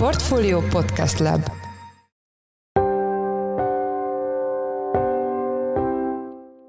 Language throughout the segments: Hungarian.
Portfolio Podcast Lab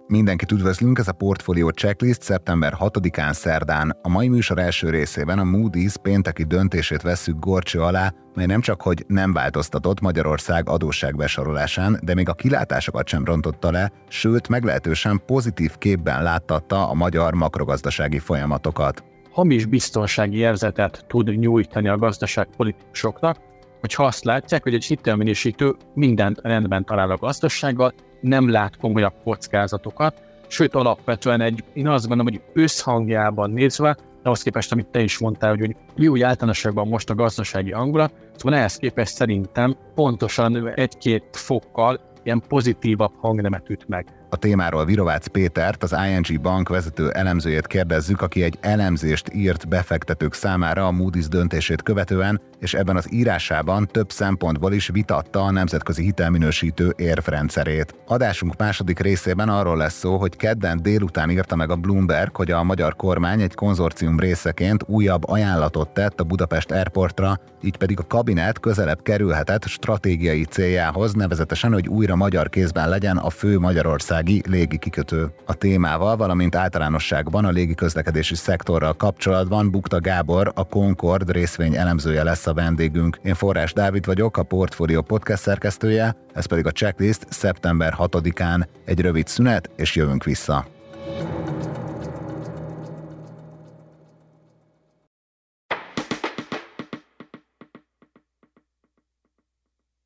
Mindenkit üdvözlünk, ez a Portfolio Checklist szeptember 6-án szerdán. A mai műsor első részében a Moody's pénteki döntését vesszük gorcső alá, mely nem csak hogy nem változtatott Magyarország adósságbesorolásán, de még a kilátásokat sem rontotta le, sőt meglehetősen pozitív képben láttatta a magyar makrogazdasági folyamatokat. Hamis biztonsági érzetet tud nyújtani a gazdaságpolitikusoknak, hogyha azt látják, hogy egy hitelminősítő mindent rendben talál a gazdasággal, nem lát komolyabb kockázatokat, sőt alapvetően egy, én azt gondolom, hogy összhangjában nézve, de ahhoz képest, amit te is mondtál, hogy mi úgy általánosságban most a gazdasági hangulat, szóval ehhez képest szerintem pontosan egy-két fokkal ilyen pozitívabb hangnemet üt meg. A témáról Virovácz Pétert, az ING Bank vezető elemzőjét kérdezzük, aki egy elemzést írt befektetők számára a Moody's döntését követően, és ebben az írásában több szempontból is vitatta a nemzetközi hitelminősítő érvrendszerét. Adásunk második részében arról lesz szó, hogy kedden délután írta meg a Bloomberg, hogy a magyar kormány egy konzorcium részeként újabb ajánlatot tett a Budapest Airportra, így pedig a kabinet közelebb kerülhetett stratégiai céljához, nevezetesen, hogy újra magyar kézben legyen a fő Magyarország légi légikikötő. A témával, valamint általánosságban a légiközlekedési szektorral kapcsolatban Bukta Gábor, a Concord részvény elemzője lesz a vendégünk. Én Forrás Dávid vagyok, a Portfolio podcast szerkesztője, ez pedig a checklist szeptember 6-án. Egy rövid szünet, és jövünk vissza.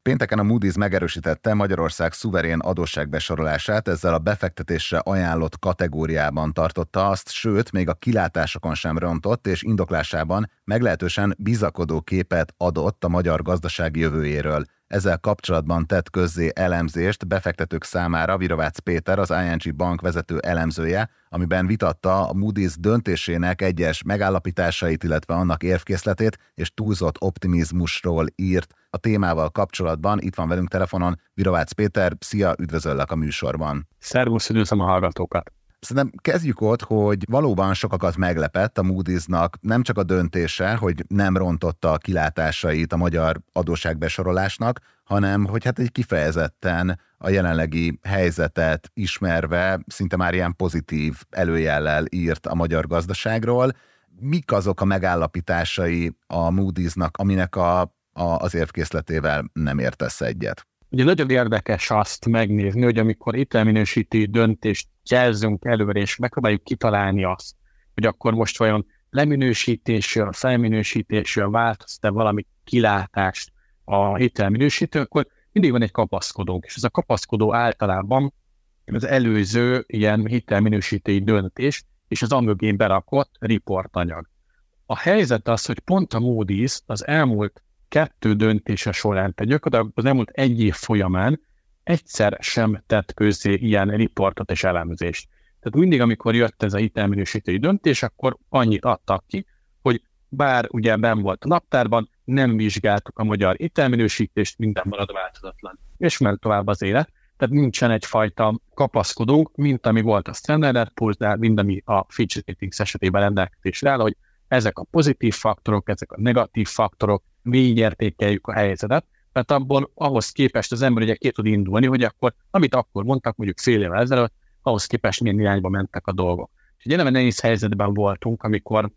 Pénteken a Moody's megerősítette Magyarország szuverén adósságbesorolását, ezzel a befektetésre ajánlott kategóriában tartotta azt, sőt, még a kilátásokon sem rontott, és indoklásában meglehetősen bizakodó képet adott a magyar gazdaság jövőjéről. Ezzel kapcsolatban tett közzé elemzést befektetők számára Virovácz Péter, az ING Bank vezető elemzője, amiben vitatta a Moody's döntésének egyes megállapításait, illetve annak érvkészletét, és túlzott optimizmusról írt. A témával kapcsolatban itt van velünk telefonon Virovácz Péter. Szia, üdvözöllek a műsorban. Szervusz, üdvözlöm a hallgatókat. Szerintem kezdjük ott, hogy valóban sokakat meglepett a Moody's-nak nem csak a döntése, hogy nem rontotta a kilátásait a magyar adóságbesorolásnak, hanem hogy hát egy kifejezetten a jelenlegi helyzetet ismerve szinte már ilyen pozitív előjellel írt a magyar gazdaságról. Mik azok a megállapításai a Moody's-nak, aminek a, a, az évkészletével nem értesz egyet? Ugye nagyon érdekes azt megnézni, hogy amikor hitelminősítő döntést jelzünk előre, és megpróbáljuk kitalálni azt, hogy akkor most vajon leminősítésről, felminősítésről változt-e valami kilátást a hitelminősítő, akkor mindig van egy kapaszkodónk, és ez a kapaszkodó általában az előző ilyen hitelminősítői döntés, és az amögén berakott riportanyag. A helyzet az, hogy pont a Moody's az elmúlt kettő döntése során, tehát gyakorlatilag az elmúlt egy év folyamán egyszer sem tett közzé ilyen riportot és elemzést. Tehát mindig, amikor jött ez a hitelminősítői döntés, akkor annyit adtak ki, hogy bár ugye ben volt a naptárban, nem vizsgáltuk a magyar hitelminősítést, minden marad változatlan. És ment tovább az élet. Tehát nincsen egyfajta kapaszkodónk, mint ami volt a Standard Poor's, mind ami a Fitch Ratings esetében rendelkezésre áll, hogy ezek a pozitív faktorok, ezek a negatív faktorok, értékeljük a helyzetet, mert abból ahhoz képest az ember ugye ki tud indulni, hogy akkor, amit akkor mondtak, mondjuk fél évvel ezelőtt, ahhoz képest milyen irányba mentek a dolgok. És egy eleve nehéz helyzetben voltunk, amikor,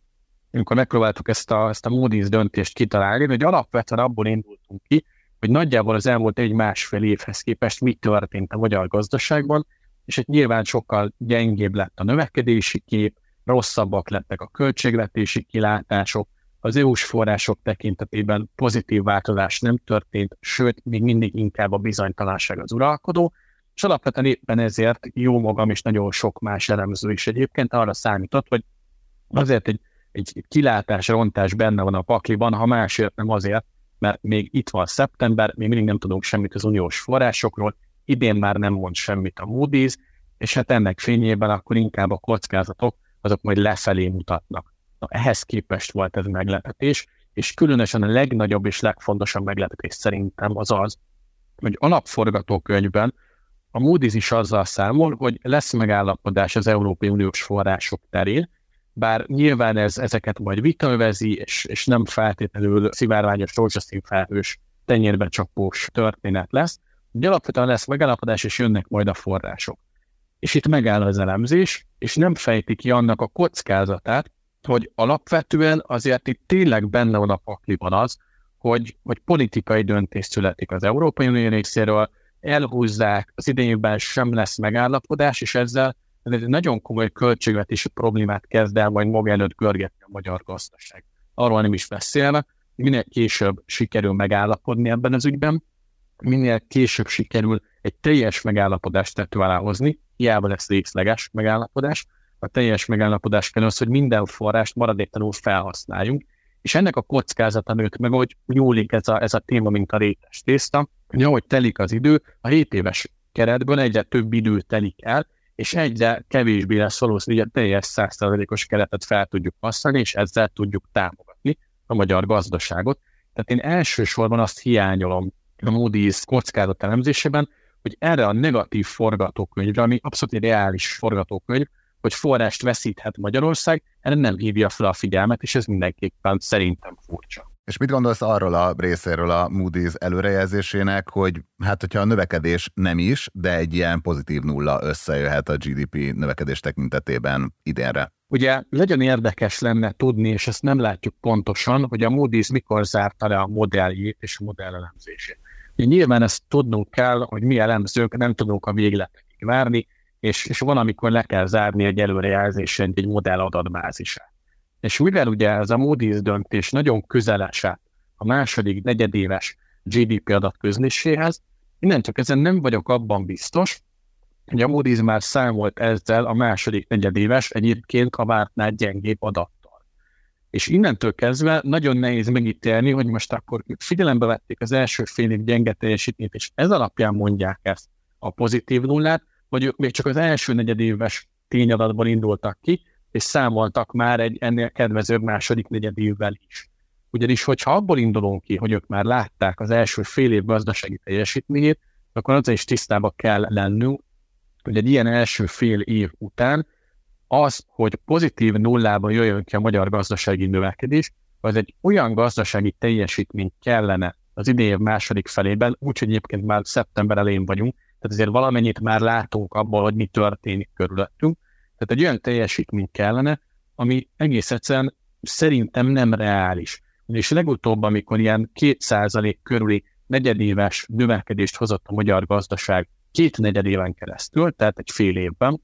amikor megpróbáltuk ezt a, ezt a Moody's döntést kitalálni, hogy alapvetően abból indultunk ki, hogy nagyjából az elmúlt egy-másfél évhez képest mi történt a magyar gazdaságban, és hogy nyilván sokkal gyengébb lett a növekedési kép, rosszabbak lettek a költségvetési kilátások, az EU-s források tekintetében pozitív változás nem történt, sőt, még mindig inkább a bizonytalanság az uralkodó, és alapvetően éppen ezért jó magam és nagyon sok más elemző is egyébként arra számított, hogy azért egy, egy kilátás, rontás benne van a pakliban, ha másért nem azért, mert még itt van szeptember, még mindig nem tudunk semmit az uniós forrásokról, idén már nem mond semmit a Moody's, és hát ennek fényében akkor inkább a kockázatok azok majd lefelé mutatnak. Na, ehhez képest volt ez meglepetés, és különösen a legnagyobb és legfontosabb meglepetés szerintem az az, hogy alapforgatókönyvben a Moody's is azzal számol, hogy lesz megállapodás az Európai Uniós források terén, bár nyilván ez, ezeket majd vitavezi, és, és nem feltétlenül szivárványos, rózsaszín felhős, tenyérbe csapós történet lesz, hogy alapvetően lesz megállapodás, és jönnek majd a források. És itt megáll az elemzés, és nem fejti ki annak a kockázatát, hogy alapvetően azért itt tényleg benne van a pakliban az, hogy, hogy politikai döntés születik az Európai Unió részéről, elhúzzák, az idejében sem lesz megállapodás, és ezzel ez egy nagyon komoly költségvetési problémát kezd el majd maga előtt görgetni a magyar gazdaság. Arról nem is beszélve, minél később sikerül megállapodni ebben az ügyben, minél később sikerül egy teljes megállapodást tető alá hozni, hiába lesz részleges megállapodás, a teljes megállapodás kell az, hogy minden forrást maradéktalanul felhasználjunk, és ennek a kockázata nőtt meg, hogy nyúlik ez a, ez a téma, mint a rétes tészta, hogy ahogy telik az idő, a 7 éves keretből egyre több idő telik el, és egyre kevésbé lesz valószínű, hogy a teljes százszerzalékos keretet fel tudjuk használni, és ezzel tudjuk támogatni a magyar gazdaságot. Tehát én elsősorban azt hiányolom a Moody's kockázat elemzésében, hogy erre a negatív forgatókönyvre, ami abszolút egy reális forgatókönyv, hogy forrást veszíthet Magyarország, erre nem hívja fel a figyelmet, és ez mindenképpen szerintem furcsa. És mit gondolsz arról a részéről a Moody's előrejelzésének, hogy hát hogyha a növekedés nem is, de egy ilyen pozitív nulla összejöhet a GDP növekedés tekintetében idénre? Ugye legyen érdekes lenne tudni, és ezt nem látjuk pontosan, hogy a Moody's mikor zárta le a modelljét és a modellelemzését. Nyilván ezt tudnunk kell, hogy mi elemzők nem tudunk a végletekig várni, és, és van, amikor le kell zárni egy előrejelzés egy modell adatbázisát. És mivel ugye ez a Moody's döntés nagyon közel a második negyedéves GDP adat közléséhez, csak ezen nem vagyok abban biztos, hogy a Moody's már számolt ezzel a második negyedéves egyébként a vártnál gyengébb adattal. És innentől kezdve nagyon nehéz megítélni, hogy most akkor figyelembe vették az első fél év gyenge teljesítményt, és ez alapján mondják ezt a pozitív nullát, vagy ők még csak az első negyedéves tényadatban indultak ki, és számoltak már egy ennél kedvezőbb második negyedévvel is. Ugyanis, hogyha abból indulunk ki, hogy ők már látták az első fél év gazdasági teljesítményét, akkor az is tisztába kell lennünk, hogy egy ilyen első fél év után az, hogy pozitív nullában jöjjön ki a magyar gazdasági növekedés, az egy olyan gazdasági teljesítmény kellene az idén második felében, úgyhogy egyébként már szeptember elején vagyunk, tehát azért valamennyit már látunk abból, hogy mi történik körülöttünk. Tehát egy olyan teljesítmény kellene, ami egész egyszerűen szerintem nem reális. És legutóbb, amikor ilyen 2% körüli negyedéves növekedést hozott a magyar gazdaság két negyedéven keresztül, tehát egy fél évben,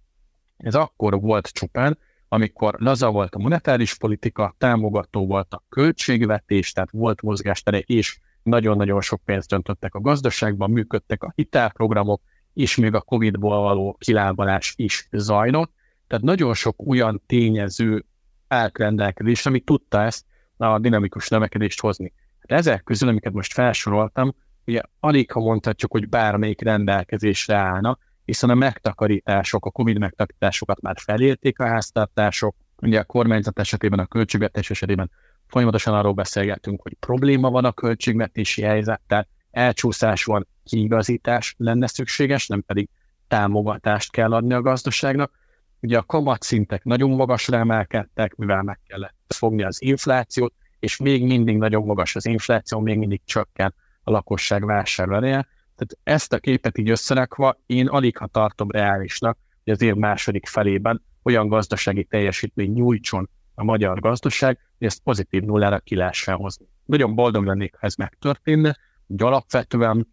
ez akkor volt csupán, amikor laza volt a monetáris politika, támogató volt a költségvetés, tehát volt mozgástere, és nagyon-nagyon sok pénzt döntöttek a gazdaságban, működtek a hitelprogramok, és még a Covid-ból való kilábalás is zajlott. Tehát nagyon sok olyan tényező állt rendelkezés, ami tudta ezt a dinamikus növekedést hozni. Hát ezek közül, amiket most felsoroltam, ugye alig ha mondhatjuk, hogy bármelyik rendelkezésre állna, hiszen a megtakarítások, a Covid megtakarításokat már felérték a háztartások, ugye a kormányzat esetében, a költségvetés esetében folyamatosan arról beszélgetünk, hogy probléma van a költségvetési helyzettel, elcsúszás van, kiigazítás lenne szükséges, nem pedig támogatást kell adni a gazdaságnak. Ugye a kamatszintek nagyon magasra emelkedtek, mivel meg kellett fogni az inflációt, és még mindig nagyon magas az infláció, még mindig csökken a lakosság vásárlóereje. Tehát ezt a képet így összerakva én alig ha tartom reálisnak, hogy az év második felében olyan gazdasági teljesítmény nyújtson a magyar gazdaság, hogy ezt pozitív nullára ki lehessen hozni. Nagyon boldog lennék, ha ez megtörténne, hogy alapvetően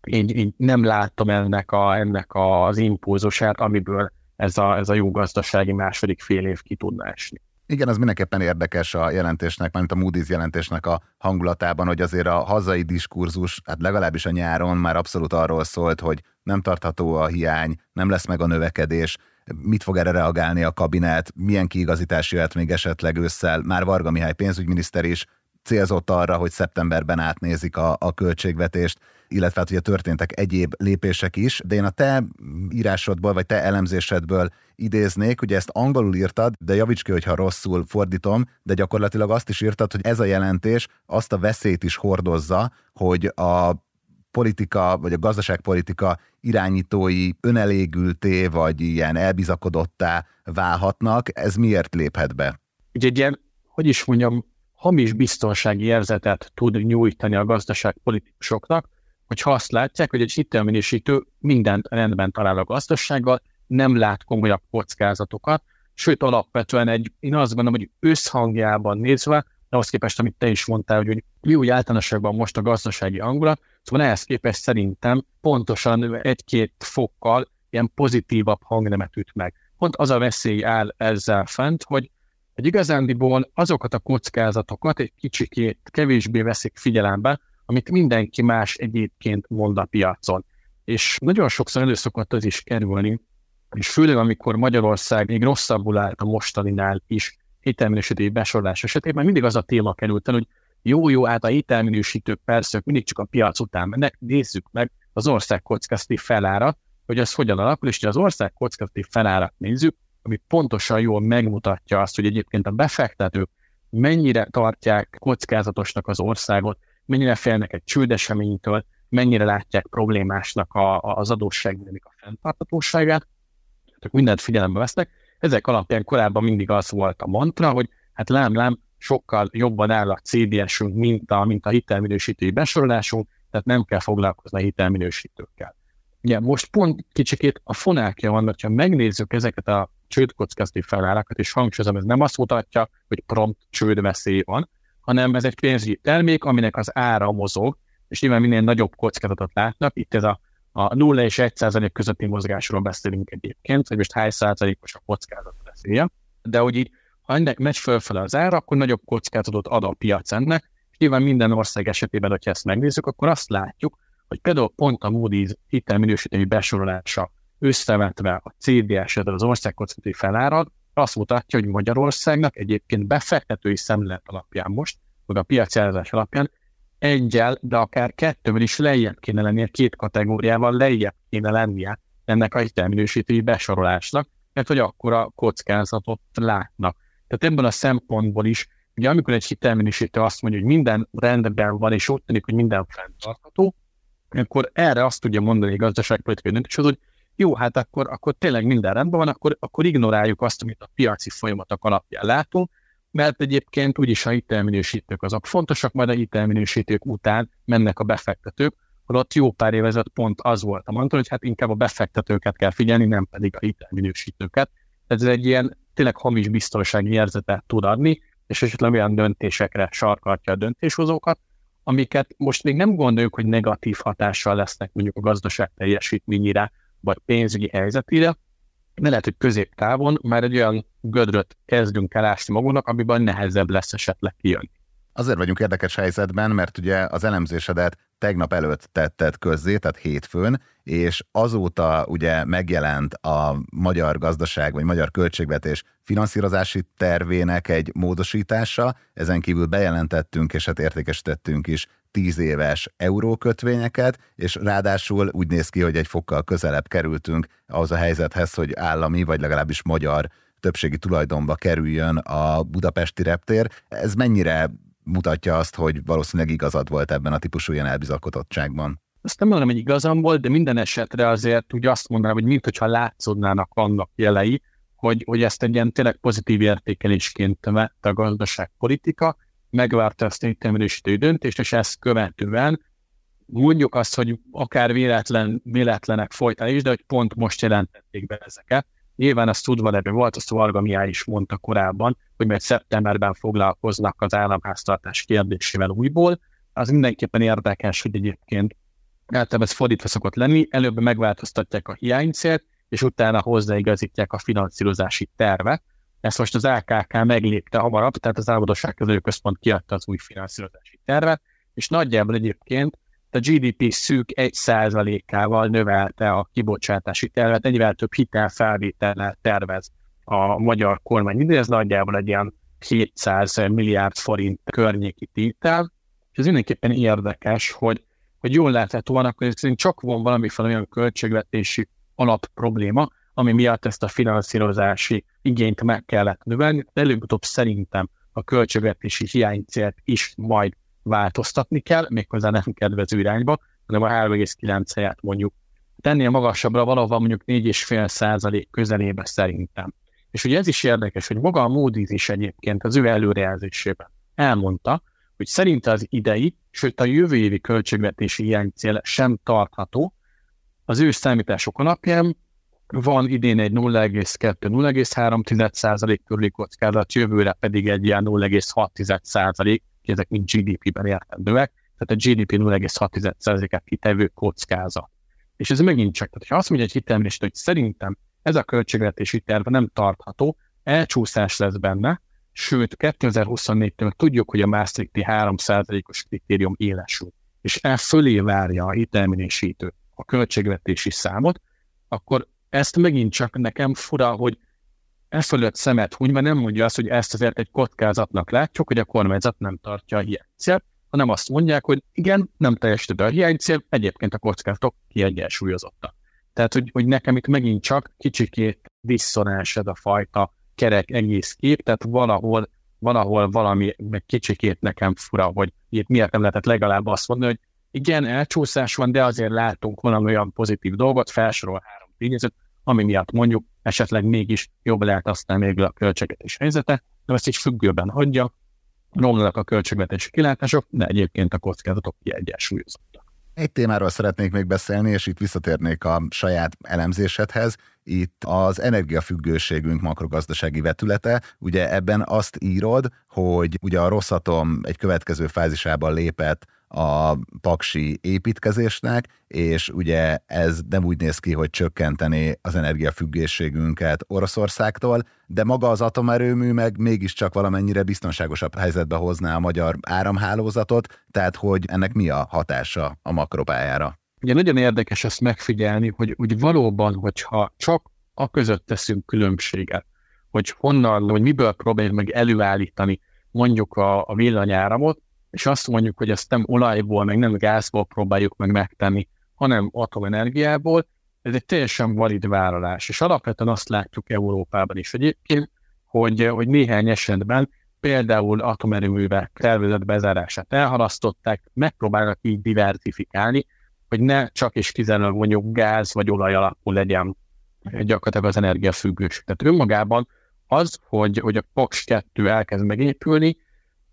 én, én nem láttam ennek, a, ennek az impulzusát, amiből ez a, ez a jó gazdasági második fél év ki tudna esni. Igen, az mindenképpen érdekes a jelentésnek, mert a Moody's jelentésnek a hangulatában, hogy azért a hazai diskurzus, hát legalábbis a nyáron már abszolút arról szólt, hogy nem tartható a hiány, nem lesz meg a növekedés, mit fog erre reagálni a kabinet, milyen kiigazítás jöhet még esetleg ősszel. Már Varga Mihály pénzügyminiszter is célzott arra, hogy szeptemberben átnézik a, a költségvetést, illetve hát ugye történtek egyéb lépések is, de én a te írásodból, vagy te elemzésedből idéznék, ugye ezt angolul írtad, de javíts ki, hogyha rosszul fordítom, de gyakorlatilag azt is írtad, hogy ez a jelentés azt a veszélyt is hordozza, hogy a politika, vagy a gazdaságpolitika irányítói önelégülté, vagy ilyen elbizakodottá válhatnak. Ez miért léphet be? hogy egy ilyen, hogy is mondjam, hamis biztonsági érzetet tud nyújtani a gazdaságpolitikusoknak, hogyha azt látják, hogy egy hitelminősítő mindent rendben talál a gazdasággal, nem lát komolyabb kockázatokat, sőt alapvetően egy, én azt gondolom, hogy összhangjában nézve, ahhoz képest, amit te is mondtál, hogy mi úgy általánosságban most a gazdasági hangulat, szóval ehhez képest szerintem pontosan egy-két fokkal ilyen pozitívabb hangnemet üt meg. Pont az a veszély áll ezzel fent, hogy hogy igazándiból azokat a kockázatokat egy kicsikét kevésbé veszik figyelembe, amit mindenki más egyébként mond a piacon. És nagyon sokszor előszokott az is kerülni, és főleg amikor Magyarország még rosszabbul állt a mostaninál is hitelminősítői besorolás esetében, mindig az a téma került el, hogy jó, jó, hát a hitelminősítők persze mindig csak a piac után mennek, nézzük meg az ország kockázati felárat, hogy ez hogyan alakul, és az ország kockázati felárat nézzük, ami pontosan jól megmutatja azt, hogy egyébként a befektetők mennyire tartják kockázatosnak az országot, mennyire félnek egy csődeseménytől, mennyire látják problémásnak a, a, az adósságnak a fenntartatóságát, tehát mindent figyelembe vesznek. Ezek alapján korábban mindig az volt a mantra, hogy hát lám-lám, sokkal jobban áll a CDS-ünk, mint a, mint a hitelminősítői besorolásunk, tehát nem kell foglalkozni a hitelminősítőkkel. Ugye most pont kicsikét a fonákja van, ha megnézzük ezeket a csődkockázati felárakat, és hangsúlyozom, ez nem azt mutatja, hogy prompt csődveszély van, hanem ez egy pénzügyi termék, aminek az ára mozog, és nyilván minél nagyobb kockázatot látnak, itt ez a, a 0 és 1 százalék közötti mozgásról beszélünk egyébként, hogy most hány százalékos a kockázat veszélye, de hogy így, ha ennek megy fölfele az ára, akkor nagyobb kockázatot ad a piac ennek, és nyilván minden ország esetében, hogyha ezt megnézzük, akkor azt látjuk, hogy például pont a Moody's hitelminősítői besorolása összevetve a CDS-et az országkockázati felárat, azt mutatja, hogy Magyarországnak egyébként befektetői szemlélet alapján most, vagy a piaci alapján egyel, de akár kettővel is lejjebb kéne lennie, két kategóriával lejjebb kéne lennie ennek a hitelminősítői besorolásnak, mert hogy akkor a kockázatot látnak. Tehát ebből a szempontból is, ugye amikor egy hitelminősítő azt mondja, hogy minden rendben van, és úgy tűnik, hogy minden fenntartható, akkor erre azt tudja mondani a gazdaságpolitikai döntés, hogy jó, hát akkor, akkor tényleg minden rendben van, akkor, akkor ignoráljuk azt, amit a piaci folyamatok alapján látunk, mert egyébként úgyis a hitelminősítők azok fontosak, majd a hitelminősítők után mennek a befektetők, holott jó pár évezet pont az volt a mantra, hogy hát inkább a befektetőket kell figyelni, nem pedig a hitelminősítőket. Ez egy ilyen tényleg hamis biztonsági érzetet tud adni, és esetleg olyan döntésekre sarkartja a döntéshozókat, amiket most még nem gondoljuk, hogy negatív hatással lesznek mondjuk a gazdaság teljesítményére, vagy pénzügyi helyzetére, de lehet, hogy középtávon már egy olyan gödröt kezdünk el ásni magunknak, amiben nehezebb lesz esetleg kijönni. Azért vagyunk érdekes helyzetben, mert ugye az elemzésedet tegnap előtt tetted közzé, tehát hétfőn, és azóta ugye megjelent a magyar gazdaság vagy magyar költségvetés finanszírozási tervének egy módosítása, ezen kívül bejelentettünk és hát értékesítettünk is tíz éves eurókötvényeket, és ráadásul úgy néz ki, hogy egy fokkal közelebb kerültünk ahhoz a helyzethez, hogy állami, vagy legalábbis magyar többségi tulajdonba kerüljön a budapesti reptér. Ez mennyire mutatja azt, hogy valószínűleg igazad volt ebben a típusú ilyen elbizakodottságban? Azt nem mondom, hogy igazam volt, de minden esetre azért úgy azt mondanám, hogy mintha látszódnának annak jelei, hogy, hogy ezt egy ilyen tényleg pozitív értékelésként vette a gazdaságpolitika, megvárta ezt a hitelminősítő döntést, és ezt követően mondjuk azt, hogy akár véletlen, véletlenek folytán is, de hogy pont most jelentették be ezeket. Nyilván azt tudva levő volt, azt Varga Mihály is mondta korábban, hogy majd szeptemberben foglalkoznak az államháztartás kérdésével újból. Az mindenképpen érdekes, hogy egyébként általában ez fordítva szokott lenni, előbb megváltoztatják a hiánycélt, és utána hozzáigazítják a finanszírozási tervet, ezt most az LKK meglépte hamarabb, tehát az Álmodosság Központ kiadta az új finanszírozási tervet, és nagyjából egyébként a GDP szűk 1%-ával növelte a kibocsátási tervet, ennyivel több hitelfelvétellel tervez a magyar kormány ide, ez nagyjából egy ilyen 700 milliárd forint környéki tétel, és ez mindenképpen érdekes, hogy, hogy jól láthatóan, akkor ez csak van valamiféle olyan költségvetési alap probléma, ami miatt ezt a finanszírozási igényt meg kellett növelni. De előbb-utóbb szerintem a költségvetési hiánycélt is majd változtatni kell, méghozzá nem kedvező irányba, hanem a 3,9 helyet mondjuk tennél magasabbra, valahol mondjuk 4,5 százalék közelébe szerintem. És ugye ez is érdekes, hogy maga a Moody's is egyébként az ő előrejelzésében elmondta, hogy szerinte az idei, sőt a jövő évi költségvetési hiánycél sem tartható. Az ő számítások alapján van idén egy 0,2-0,3 körüli kockázat, jövőre pedig egy ilyen 0,6 ezek mind GDP-ben értendőek, tehát a GDP 0,6%-át kitevő kockázat. És ez megint csak, tehát ha azt mondja egy hitelmérést, hogy szerintem ez a költségvetési terv nem tartható, elcsúszás lesz benne, sőt 2024-től tudjuk, hogy a Maastrichti 3%-os kritérium élesül, és el fölé várja a hitelminősítő a költségvetési számot, akkor ezt megint csak nekem fura, hogy e fölött szemet hunyva nem mondja azt, hogy ezt azért egy kockázatnak látjuk, hogy a kormányzat nem tartja a hiánycélt, hanem azt mondják, hogy igen, nem teljesített a hiánycél, egyébként a kockázatok kiegyensúlyozottak. Tehát, hogy, hogy nekem itt megint csak kicsikét diszonás ez a fajta kerek egész kép, tehát valahol, valahol valami meg kicsikét nekem fura, hogy itt miért nem lehetett legalább azt mondani, hogy igen, elcsúszás van, de azért látunk valami olyan pozitív dolgot, felsorol három tényezőt, ami miatt mondjuk esetleg mégis jobb lehet aztán még a költségvetés helyzete, de ezt így függőben hagyja, romlanak a költségvetési kilátások, de egyébként a kockázatok kiegyensúlyozottak. Egy témáról szeretnék még beszélni, és itt visszatérnék a saját elemzésedhez. Itt az energiafüggőségünk makrogazdasági vetülete. Ugye ebben azt írod, hogy ugye a Rosszatom egy következő fázisában lépett a paksi építkezésnek, és ugye ez nem úgy néz ki, hogy csökkenteni az energiafüggőségünket Oroszországtól, de maga az atomerőmű meg mégiscsak valamennyire biztonságosabb helyzetbe hozná a magyar áramhálózatot, tehát hogy ennek mi a hatása a makropályára? Ugye nagyon érdekes ezt megfigyelni, hogy, hogy valóban, hogyha csak a között teszünk különbséget, hogy honnan, vagy miből próbáljuk meg előállítani mondjuk a, a villanyáramot, és azt mondjuk, hogy ezt nem olajból, meg nem gázból próbáljuk meg megtenni, hanem atomenergiából, ez egy teljesen valid vállalás. És alapvetően azt látjuk Európában is egyébként, hogy, hogy néhány esetben például atomerőművek tervezett bezárását elhalasztották, megpróbálnak így diversifikálni, hogy ne csak és kizárólag mondjuk gáz vagy olaj alapú legyen gyakorlatilag az energiafüggőség. Tehát önmagában az, hogy, hogy a Paks 2 elkezd megépülni,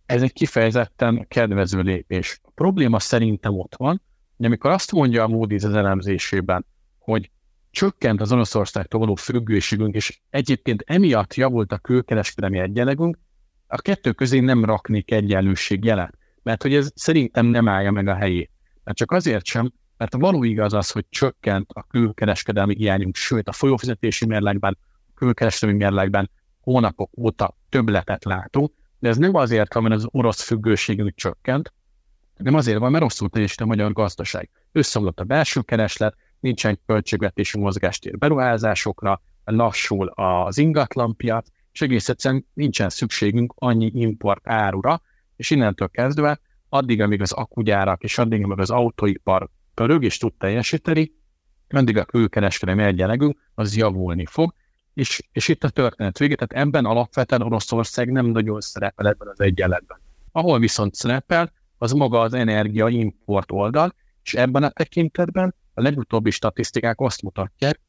ez egy kifejezetten kedvező lépés. A probléma szerintem ott van, hogy amikor azt mondja a Moody's az elemzésében, hogy csökkent az Oroszországtól való függőségünk, és egyébként emiatt javult a külkereskedelmi egyenlegünk, a kettő közé nem raknék egyenlőség jelet, mert hogy ez szerintem nem állja meg a helyét. Mert csak azért sem, mert a való igaz az, hogy csökkent a külkereskedelmi hiányunk, sőt a folyófizetési mérlegben, a külkereskedelmi mérlegben hónapok óta többletet látunk, de ez nem azért van, mert az orosz függőségünk csökkent, hanem azért van, mert rosszul teljesít a magyar gazdaság. Összeomlott a belső kereslet, nincsen költségvetési mozgástér beruházásokra, lassul az ingatlanpiac, és egész egyszerűen nincsen szükségünk annyi import árura, és innentől kezdve addig, amíg az akugyárak és addig, amíg az autóipar pörög és tud teljesíteni, addig a külkereskedelmi egyenlegünk az javulni fog, és, és itt a történet vége, tehát ebben alapvetően Oroszország nem nagyon szerepel ebben az egyenletben. Ahol viszont szerepel, az maga az energia import oldal, és ebben a tekintetben a legutóbbi statisztikák azt mutatják,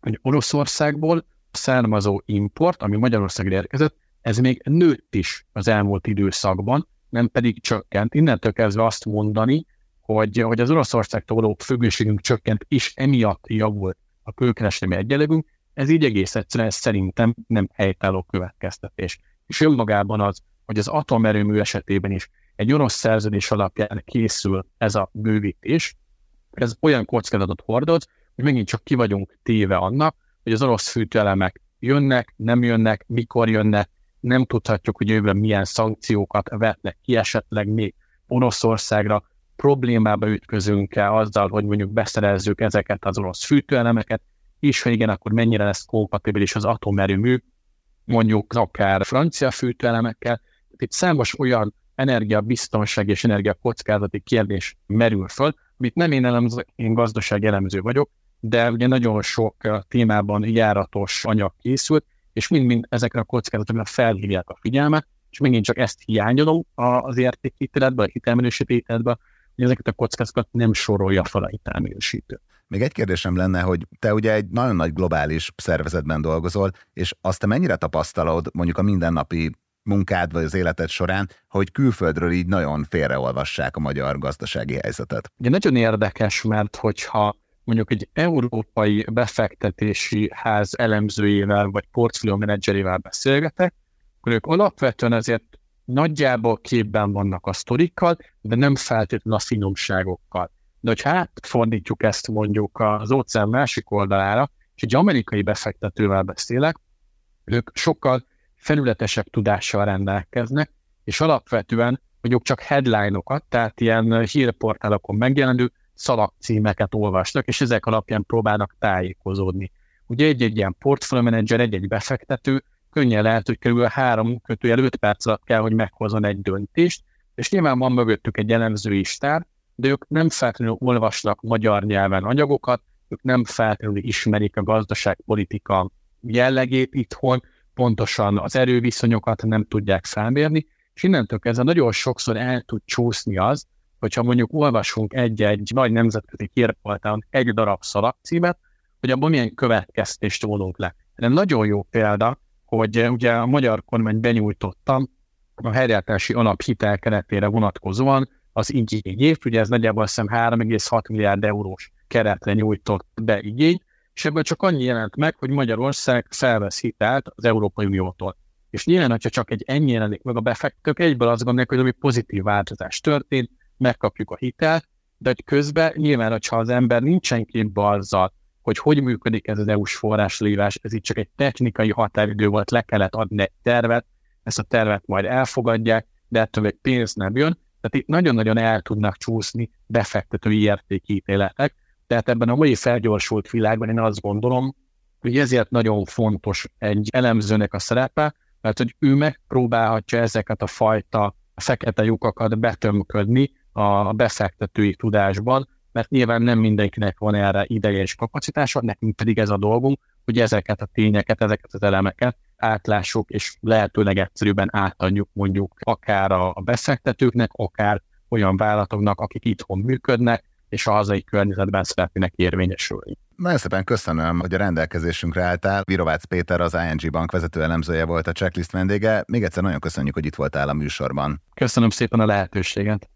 hogy Oroszországból származó import, ami Magyarországra érkezett, ez még nőtt is az elmúlt időszakban, nem pedig csökkent. Innentől kezdve azt mondani, hogy, hogy az Oroszországtól való függőségünk csökkent, és emiatt javult a külkereskedelmi egyenlegünk, ez így egész egyszerűen szerintem nem helytálló következtetés. És önmagában az, hogy az atomerőmű esetében is egy orosz szerződés alapján készül ez a bővítés, ez olyan kockázatot hordoz, hogy megint csak ki vagyunk téve annak, hogy az orosz fűtőelemek jönnek, nem jönnek, mikor jönnek, nem tudhatjuk, hogy jövőben milyen szankciókat vetnek ki, esetleg még Oroszországra problémába ütközünk-e azzal, hogy mondjuk beszerezzük ezeket az orosz fűtőelemeket, és ha igen, akkor mennyire lesz kompatibilis az atomerőmű, mondjuk akár francia fűtőelemekkel. Itt számos olyan energiabiztonság és energiakockázati kérdés merül föl, amit nem én elemző, én gazdaság elemző vagyok, de ugye nagyon sok témában járatos anyag készült, és mind-mind ezekre a kockázatokra felhívják a figyelmet, és megint csak ezt hiányolom az értékítéletbe, a hitelminősítéletbe, hogy ezeket a kockázatokat nem sorolja fel a hitelminősítő. Még egy kérdésem lenne, hogy te ugye egy nagyon nagy globális szervezetben dolgozol, és azt te mennyire tapasztalod mondjuk a mindennapi munkád vagy az életed során, hogy külföldről így nagyon félreolvassák a magyar gazdasági helyzetet? Ugye nagyon érdekes, mert hogyha mondjuk egy európai befektetési ház elemzőjével vagy portfólió menedzserével beszélgetek, akkor ők alapvetően azért nagyjából képben vannak a sztorikkal, de nem feltétlenül a finomságokkal. De hogyha átfordítjuk ezt mondjuk az óceán másik oldalára, és egy amerikai befektetővel beszélek, ők sokkal felületesebb tudással rendelkeznek, és alapvetően mondjuk csak headline-okat, tehát ilyen hírportálokon megjelenő szalagcímeket olvasnak, és ezek alapján próbálnak tájékozódni. Ugye egy-egy ilyen portfolio manager, egy-egy befektető könnyen lehet, hogy kb. három kötőjel öt perc alatt kell, hogy meghozzon egy döntést, és nyilván van mögöttük egy elemzői stár, de ők nem feltétlenül olvasnak magyar nyelven anyagokat, ők nem feltétlenül ismerik a gazdaságpolitika jellegét itthon, pontosan az erőviszonyokat nem tudják felmérni, és innentől kezdve nagyon sokszor el tud csúszni az, hogyha mondjuk olvasunk egy-egy nagy nemzetközi hírportálon egy darab szalagcímet, hogy abban milyen következtést vonunk le. De nagyon jó példa, hogy ugye a magyar kormány benyújtotta a helyreállítási alaphitel keretére vonatkozóan az igényét, ugye ez nagyjából azt hiszem 3,6 milliárd eurós keretre nyújtott be igényt, és ebből csak annyi jelent meg, hogy Magyarország felvesz hitelt az Európai Uniótól. És nyilván, hogyha csak egy ennyi jelenik meg a befektetők, egyből azt gondolják, hogy ami pozitív változás történt, megkapjuk a hitelt, de hogy közben nyilván, hogyha az ember nincsen képbe azzal, hogy hogy működik ez az EU-s forráslívás, ez itt csak egy technikai határidő volt, le kellett adni egy tervet, ezt a tervet majd elfogadják, de ettől egy pénz nem jön, tehát itt nagyon-nagyon el tudnak csúszni befektetői értékítéletek, tehát ebben a mai felgyorsult világban én azt gondolom, hogy ezért nagyon fontos egy elemzőnek a szerepe, mert hogy ő megpróbálhatja ezeket a fajta fekete lyukakat betömködni a befektetői tudásban, mert nyilván nem mindenkinek van erre ideje és kapacitása, nekünk pedig ez a dolgunk, hogy ezeket a tényeket, ezeket az elemeket átlássuk, és lehetőleg egyszerűbben átadjuk mondjuk akár a befektetőknek, akár olyan vállalatoknak, akik itthon működnek, és a hazai környezetben szeretnének érvényesülni. Nagyon szépen köszönöm, hogy a rendelkezésünkre álltál. Virovácz Péter, az ING Bank vezető elemzője volt a checklist vendége. Még egyszer nagyon köszönjük, hogy itt voltál a műsorban. Köszönöm szépen a lehetőséget.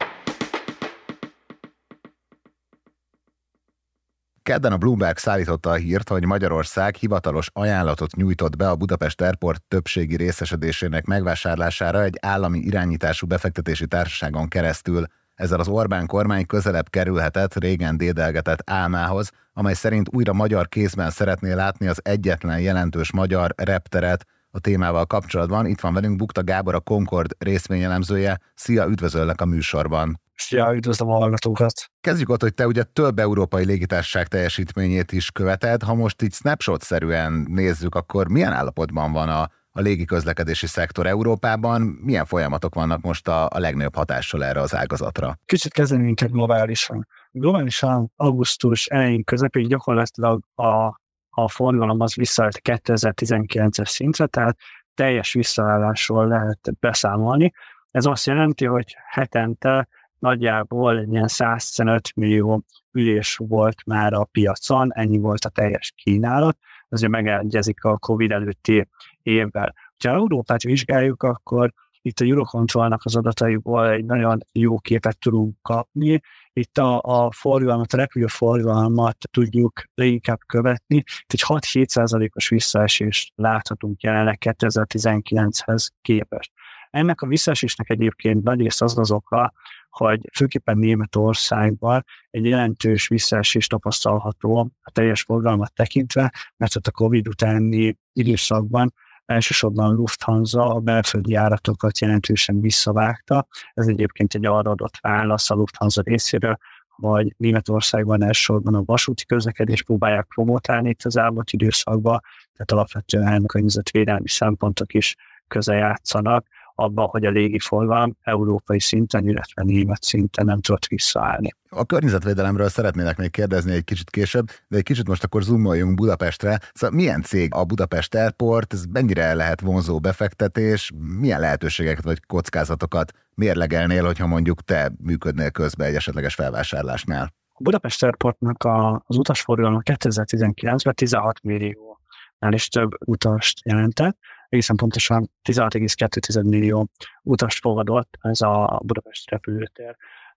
Kedden a Bloomberg szállította a hírt, hogy Magyarország hivatalos ajánlatot nyújtott be a Budapest Airport többségi részesedésének megvásárlására egy állami irányítású befektetési társaságon keresztül. Ezzel az Orbán kormány közelebb kerülhetett régen dédelgetett álmához, amely szerint újra magyar kézben szeretné látni az egyetlen jelentős magyar repteret, a témával kapcsolatban. Itt van velünk Bukta Gábor, a Concord részvényelemzője. Szia, üdvözöllek a műsorban! Szia, üdvözlöm a hallgatókat! Kezdjük ott, hogy te ugye több európai légitársaság teljesítményét is követed. Ha most így snapshot-szerűen nézzük, akkor milyen állapotban van a, a légiközlekedési szektor Európában? Milyen folyamatok vannak most a, a legnagyobb hatással erre az ágazatra? Kicsit kezdenünk inkább globálisan. Globálisan augusztus elején közepén gyakorlatilag a a forgalom az visszaállt 2019-es szintre, tehát teljes visszaállásról lehet beszámolni. Ez azt jelenti, hogy hetente nagyjából egy ilyen 115 millió ülés volt már a piacon, ennyi volt a teljes kínálat, azért megegyezik a Covid előtti évvel. Ha Európát vizsgáljuk, akkor itt a Eurocontrolnak az adataiból egy nagyon jó képet tudunk kapni. Itt a, a forgalmat, a repülő forgalmat tudjuk leginkább követni. Itt egy 6-7%-os visszaesést láthatunk jelenleg 2019-hez képest. Ennek a visszaesésnek egyébként nagy rész az az oka, hogy főképpen Németországban egy jelentős visszaesés tapasztalható a teljes forgalmat tekintve, mert ott a Covid utáni időszakban elsősorban Lufthansa a belföldi járatokat jelentősen visszavágta. Ez egyébként egy arra adott válasz a Lufthansa részéről, vagy Németországban elsősorban a vasúti közlekedés próbálják promotálni itt az elmúlt időszakban, tehát alapvetően környezetvédelmi szempontok is köze játszanak abban, hogy a légiforgalom európai szinten, illetve német szinten nem tudott visszaállni. A környezetvédelemről szeretnének még kérdezni egy kicsit később, de egy kicsit most akkor zoomoljunk Budapestre. Szóval milyen cég a Budapest Airport, ez mennyire lehet vonzó befektetés, milyen lehetőségeket vagy kockázatokat mérlegelnél, hogyha mondjuk te működnél közben egy esetleges felvásárlásnál? A Budapest Airportnak a, az utasforgalma 2019-ben 16 milliónál is több utast jelentett, egészen pontosan 16,2 millió utast fogadott ez a Budapest repülőtér.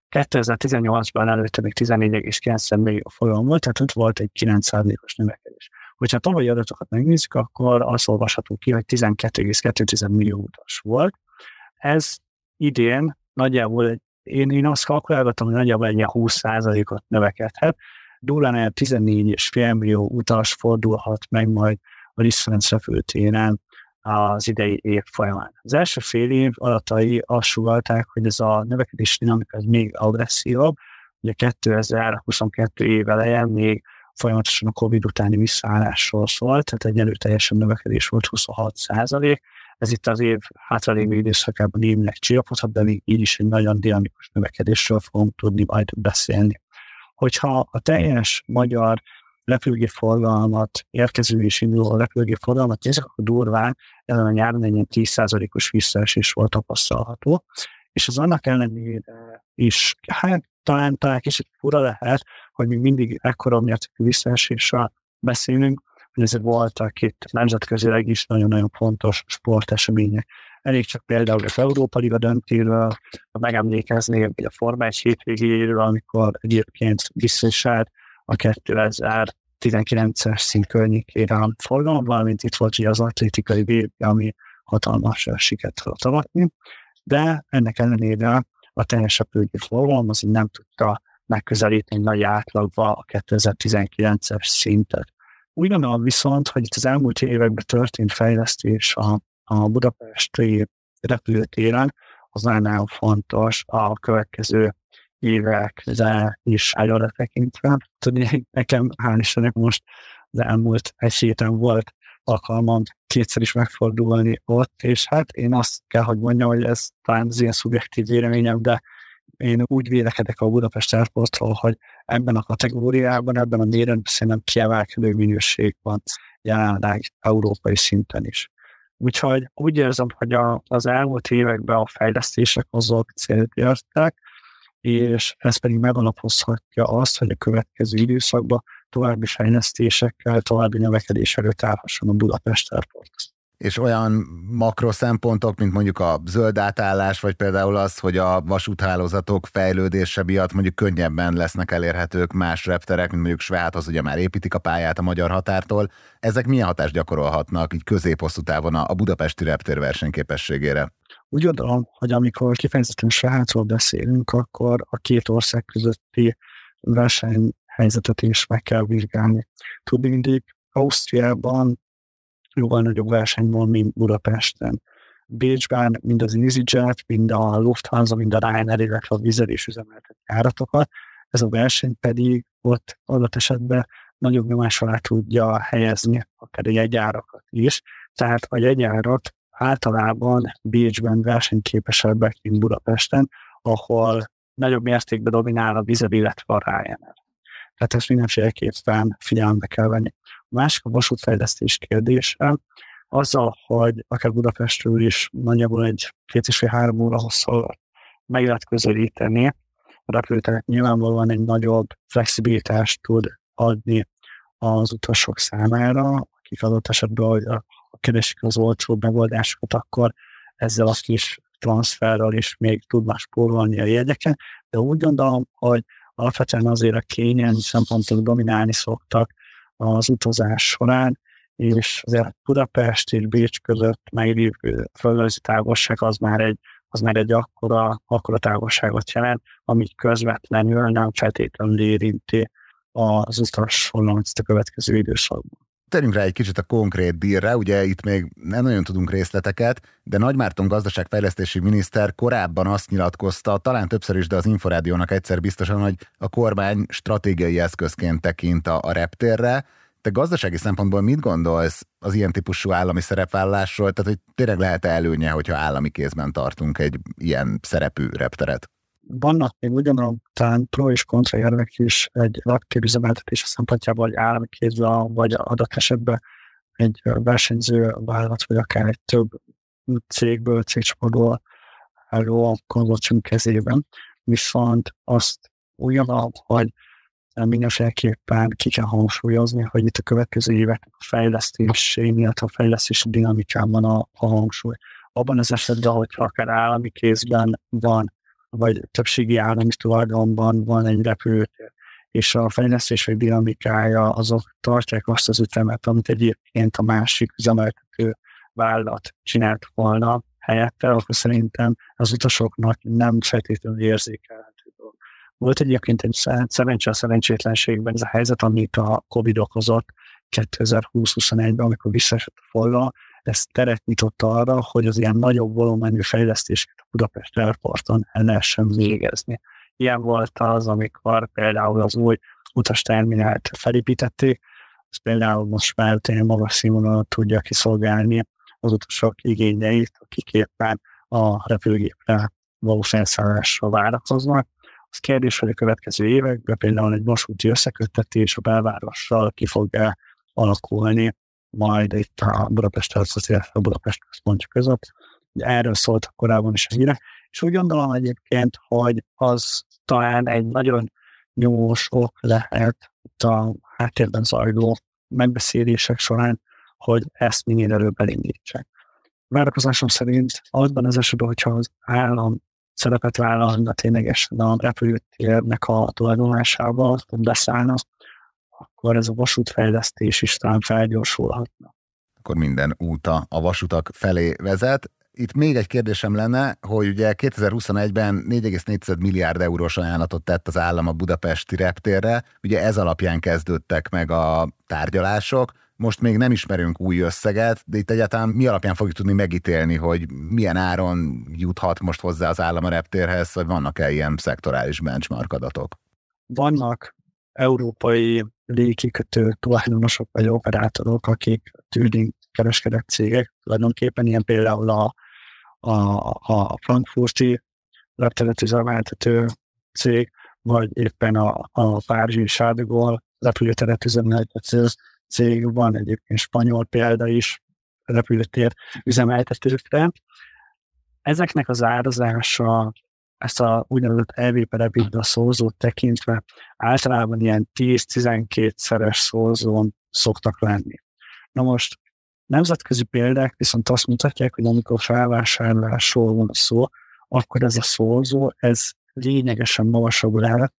2018-ban előtte még 14,9 millió forgalom volt, tehát ott volt egy 9%-os növekedés. Hogyha tavalyi adatokat megnézzük, akkor azt olvasható ki, hogy 12,2 millió utas volt. Ez idén nagyjából egy én, én azt kalkulálgatom, hogy nagyjából egy 20%-ot növekedhet. Durán 14,5 millió utas fordulhat meg majd a Lisztrenc repülőtéren az idei év folyamán. Az első fél év adatai azt sugalták, hogy ez a növekedés dinamika ez még agresszívabb. Ugye 2022 év elején még folyamatosan a Covid utáni visszaállásról szólt, tehát egy előteljesen növekedés volt 26 százalék. Ez itt az év hátralévő időszakában évnek csillapodhat, de még így is egy nagyon dinamikus növekedésről fogunk tudni majd beszélni. Hogyha a teljes magyar repülőgép forgalmat, érkező és induló repülőgép forgalmat nézzük, akkor durván ezen a nyáron egy 10%-os visszaesés volt tapasztalható, és az annak ellenére is, hát talán, talán kicsit fura lehet, hogy még mindig ekkora mértékű visszaeséssel beszélünk, hogy ezért voltak itt nemzetközileg is nagyon-nagyon fontos sportesemények. Elég csak például az Európa Liga döntéről megemlékezni, vagy a Forma 1 hétvégéről, amikor egyébként visszaesett a 2019-es szint környékére a forgalom, valamint itt volt az atlétikai vb, ami hatalmas sikert tudott avatni, de ennek ellenére a teljesebb repülőgép forgalom az nem tudta megközelíteni nagy átlagba a 2019-es szintet. Úgy viszont, hogy itt az elmúlt években történt fejlesztés a, a budapesti repülőtéren, az nagyon fontos a következő évekre is előre tekintve. Tudni, nekem hál' Istennek most az elmúlt egy héten volt alkalmam kétszer is megfordulni ott, és hát én azt kell, hogy mondjam, hogy ez talán az ilyen szubjektív véleményem, de én úgy vélekedek a Budapest Airportról, hogy ebben a kategóriában, ebben a méren szerintem kiemelkedő minőség van jelenleg európai szinten is. Úgyhogy úgy érzem, hogy a, az elmúlt években a fejlesztések azok célt értek, és ez pedig megalapozhatja azt, hogy a következő időszakban további fejlesztésekkel, további növekedés előtt állhasson a Budapest Airport és olyan makro szempontok, mint mondjuk a zöld átállás, vagy például az, hogy a vasúthálózatok fejlődése miatt mondjuk könnyebben lesznek elérhetők más repterek, mint mondjuk Svájthoz, ugye már építik a pályát a magyar határtól. Ezek milyen hatást gyakorolhatnak így középosztú távon a budapesti reptér versenyképességére? Úgy gondolom, hogy amikor kifejezetten Svájcról beszélünk, akkor a két ország közötti versenyhelyzetet is meg kell vizsgálni. Tudni mindig Ausztriában jóval nagyobb verseny van, mint Budapesten. Bécsben mind az EasyJet, mind a Lufthansa, mind a Ryanair, illetve a Vizer is üzemeltet járatokat. Ez a verseny pedig ott adott esetben nagyobb nyomás alá tudja helyezni akár egy jegyárakat is. Tehát a jegyárak általában Bécsben versenyképesebbek, mint Budapesten, ahol nagyobb mértékben dominál a Vizer, illetve a Ryanair. Tehát ezt mindenféleképpen figyelembe kell venni. A másik a vasútfejlesztés kérdése, azzal, hogy akár Budapestről is nagyjából egy két és fél három óra hosszú meg lehet közelíteni, a repülőterek nyilvánvalóan egy nagyobb flexibilitást tud adni az utasok számára, akik adott esetben, keresik az olcsóbb megoldásokat, akkor ezzel a kis transferrel is még tudnak spórolni a jegyeken, de úgy gondolom, hogy alapvetően azért a kényelmi szempontok dominálni szoktak az utazás során, és azért Budapest és Bécs között meglévő földrajzi távolság az már egy, az már egy akkora, akkora távolságot jelent, ami közvetlenül nem feltétlenül érinti az utas a következő időszakban. Térjünk rá egy kicsit a konkrét dílre, ugye itt még nem nagyon tudunk részleteket, de Nagymárton gazdaságfejlesztési miniszter korábban azt nyilatkozta, talán többször is, de az Inforádiónak egyszer biztosan, hogy a kormány stratégiai eszközként tekint a, a reptérre. Te gazdasági szempontból mit gondolsz az ilyen típusú állami szerepvállásról? Tehát, hogy tényleg lehet-e előnye, hogyha állami kézben tartunk egy ilyen szerepű repteret? Vannak még ugyanolyan pro és kontra érvek is egy aktív üzemeltetés szempontjából, hogy állami kézben, vagy adott esetben egy versenyző vállalat, vagy akár egy több cégből, cégcsoportból álló konzorcium kezében. Viszont azt ugyanabb, hogy mindenféleképpen ki kell hangsúlyozni, hogy itt a következő évek a fejlesztési miatt a fejlesztési dinamikában a, a hangsúly. Abban az esetben, hogyha akár állami kézben van, vagy többségi állami tulajdonban van egy repülőtér, és a fejlesztések dinamikája azok tartják azt az ütemet, amit egyébként a másik üzemeltető vállalat csinált volna helyette, akkor szerintem az utasoknak nem feltétlenül érzékelhető dolog. Volt egyébként egy szerencsé a szerencsétlenségben ez a helyzet, amit a Covid okozott 2020-21-ben, amikor visszaesett a forgalom, ez teret nyitott arra, hogy az ilyen nagyobb volumenű fejlesztéseket Budapest Airporton el lehessen végezni. Ilyen volt az, amikor például az új utasterminált felépítették, az például most már tényleg magas színvonalat tudja kiszolgálni az utasok igényeit, akik éppen a repülőgépre való felszállásra várakoznak. Az kérdés, hogy a következő években például egy vasúti összeköttetés a belvárossal ki fog alakulni, majd itt a Budapest illetve a Budapest központja között. Erről szóltak korábban is a hírek, és úgy gondolom egyébként, hogy az talán egy nagyon nyomós ok lehet itt a háttérben zajló megbeszélések során, hogy ezt minél előbb elindítsák. Várakozásom szerint azban az esetben, hogyha az állam szerepet vállalna ténylegesen a repülőtérnek a tulajdonlásával, beszállna, akkor ez a vasútfejlesztés is talán felgyorsulhatna. Akkor minden úta a vasutak felé vezet. Itt még egy kérdésem lenne, hogy ugye 2021-ben 4,4 milliárd eurós ajánlatot tett az állam a budapesti reptérre, ugye ez alapján kezdődtek meg a tárgyalások, most még nem ismerünk új összeget, de itt egyáltalán mi alapján fogjuk tudni megítélni, hogy milyen áron juthat most hozzá az állam a reptérhez, vagy vannak-e ilyen szektorális benchmark adatok? Vannak európai légikikötő tulajdonosok vagy operátorok, akik tűnik kereskedett cégek, tulajdonképpen ilyen például a, a, a frankfurti repteret üzemeltető cég, vagy éppen a, a Párizsi Sárdegol repülőteret üzemeltető cég, van egyébként spanyol példa is repülőtér üzemeltetőkre. Ezeknek az árazása ezt a úgynevezett EV per EBITDA tekintve általában ilyen 10-12 szeres szózón szoktak lenni. Na most nemzetközi példák viszont azt mutatják, hogy amikor felvásárlásról van szó, akkor ez a szózó, ez lényegesen magasabb lehet,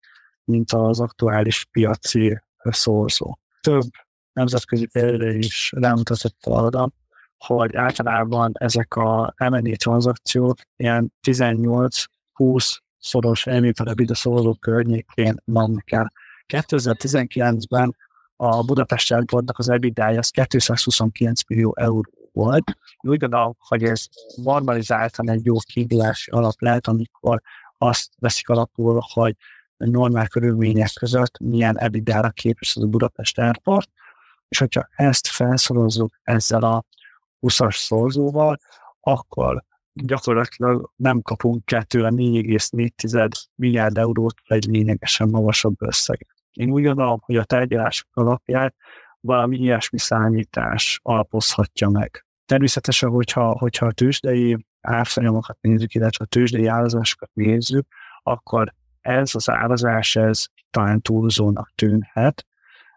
mint az aktuális piaci szózó. Több nemzetközi példa is rámutatott arra, hogy általában ezek a M&A tranzakciók ilyen 18 20 szoros elmételebb szóló környékén vannak el. 2019-ben a Budapest Airportnak az EBITDA az 229 millió euró volt. Úgy gondolom, hogy ez normalizáltan egy jó kiindulási alap lehet, amikor azt veszik alapul, hogy normál körülmények között milyen EBITDA-ra képes az a Budapest Airport, és hogyha ezt felszorozzuk ezzel a 20-as szorzóval, akkor gyakorlatilag nem kapunk 2 4,4 milliárd eurót egy lényegesen magasabb összeg. Én úgy gondolom, hogy a tárgyalások alapján valami ilyesmi számítás alapozhatja meg. Természetesen, hogyha, hogyha a tőzsdei árfolyamokat nézzük, illetve a tőzsdei árazásokat nézzük, akkor ez az árazás, ez talán túlzónak tűnhet,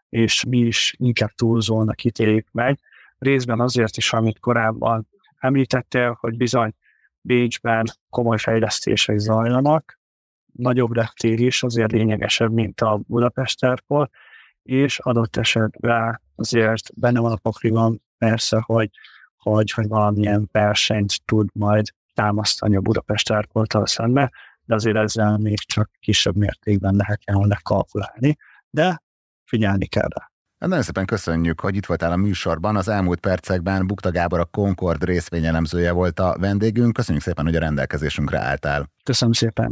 és mi is inkább túlzónak ítéljük meg. Részben azért is, amit korábban említettél, hogy bizony Bécsben komoly fejlesztések zajlanak, nagyobb reptér is azért lényegesebb, mint a Budapest Airport, és adott esetben azért benne van a pakliban persze, hogy, hogy, hogy valamilyen versenyt tud majd támasztani a Budapest Airporttal szembe, de azért ezzel még csak kisebb mértékben lehet jelenleg kalkulálni, de figyelni kell rá. Hát nagyon szépen köszönjük, hogy itt voltál a műsorban. Az elmúlt percekben Bukta Gábor a Concord részvényelemzője volt a vendégünk. Köszönjük szépen, hogy a rendelkezésünkre álltál. Köszönöm szépen.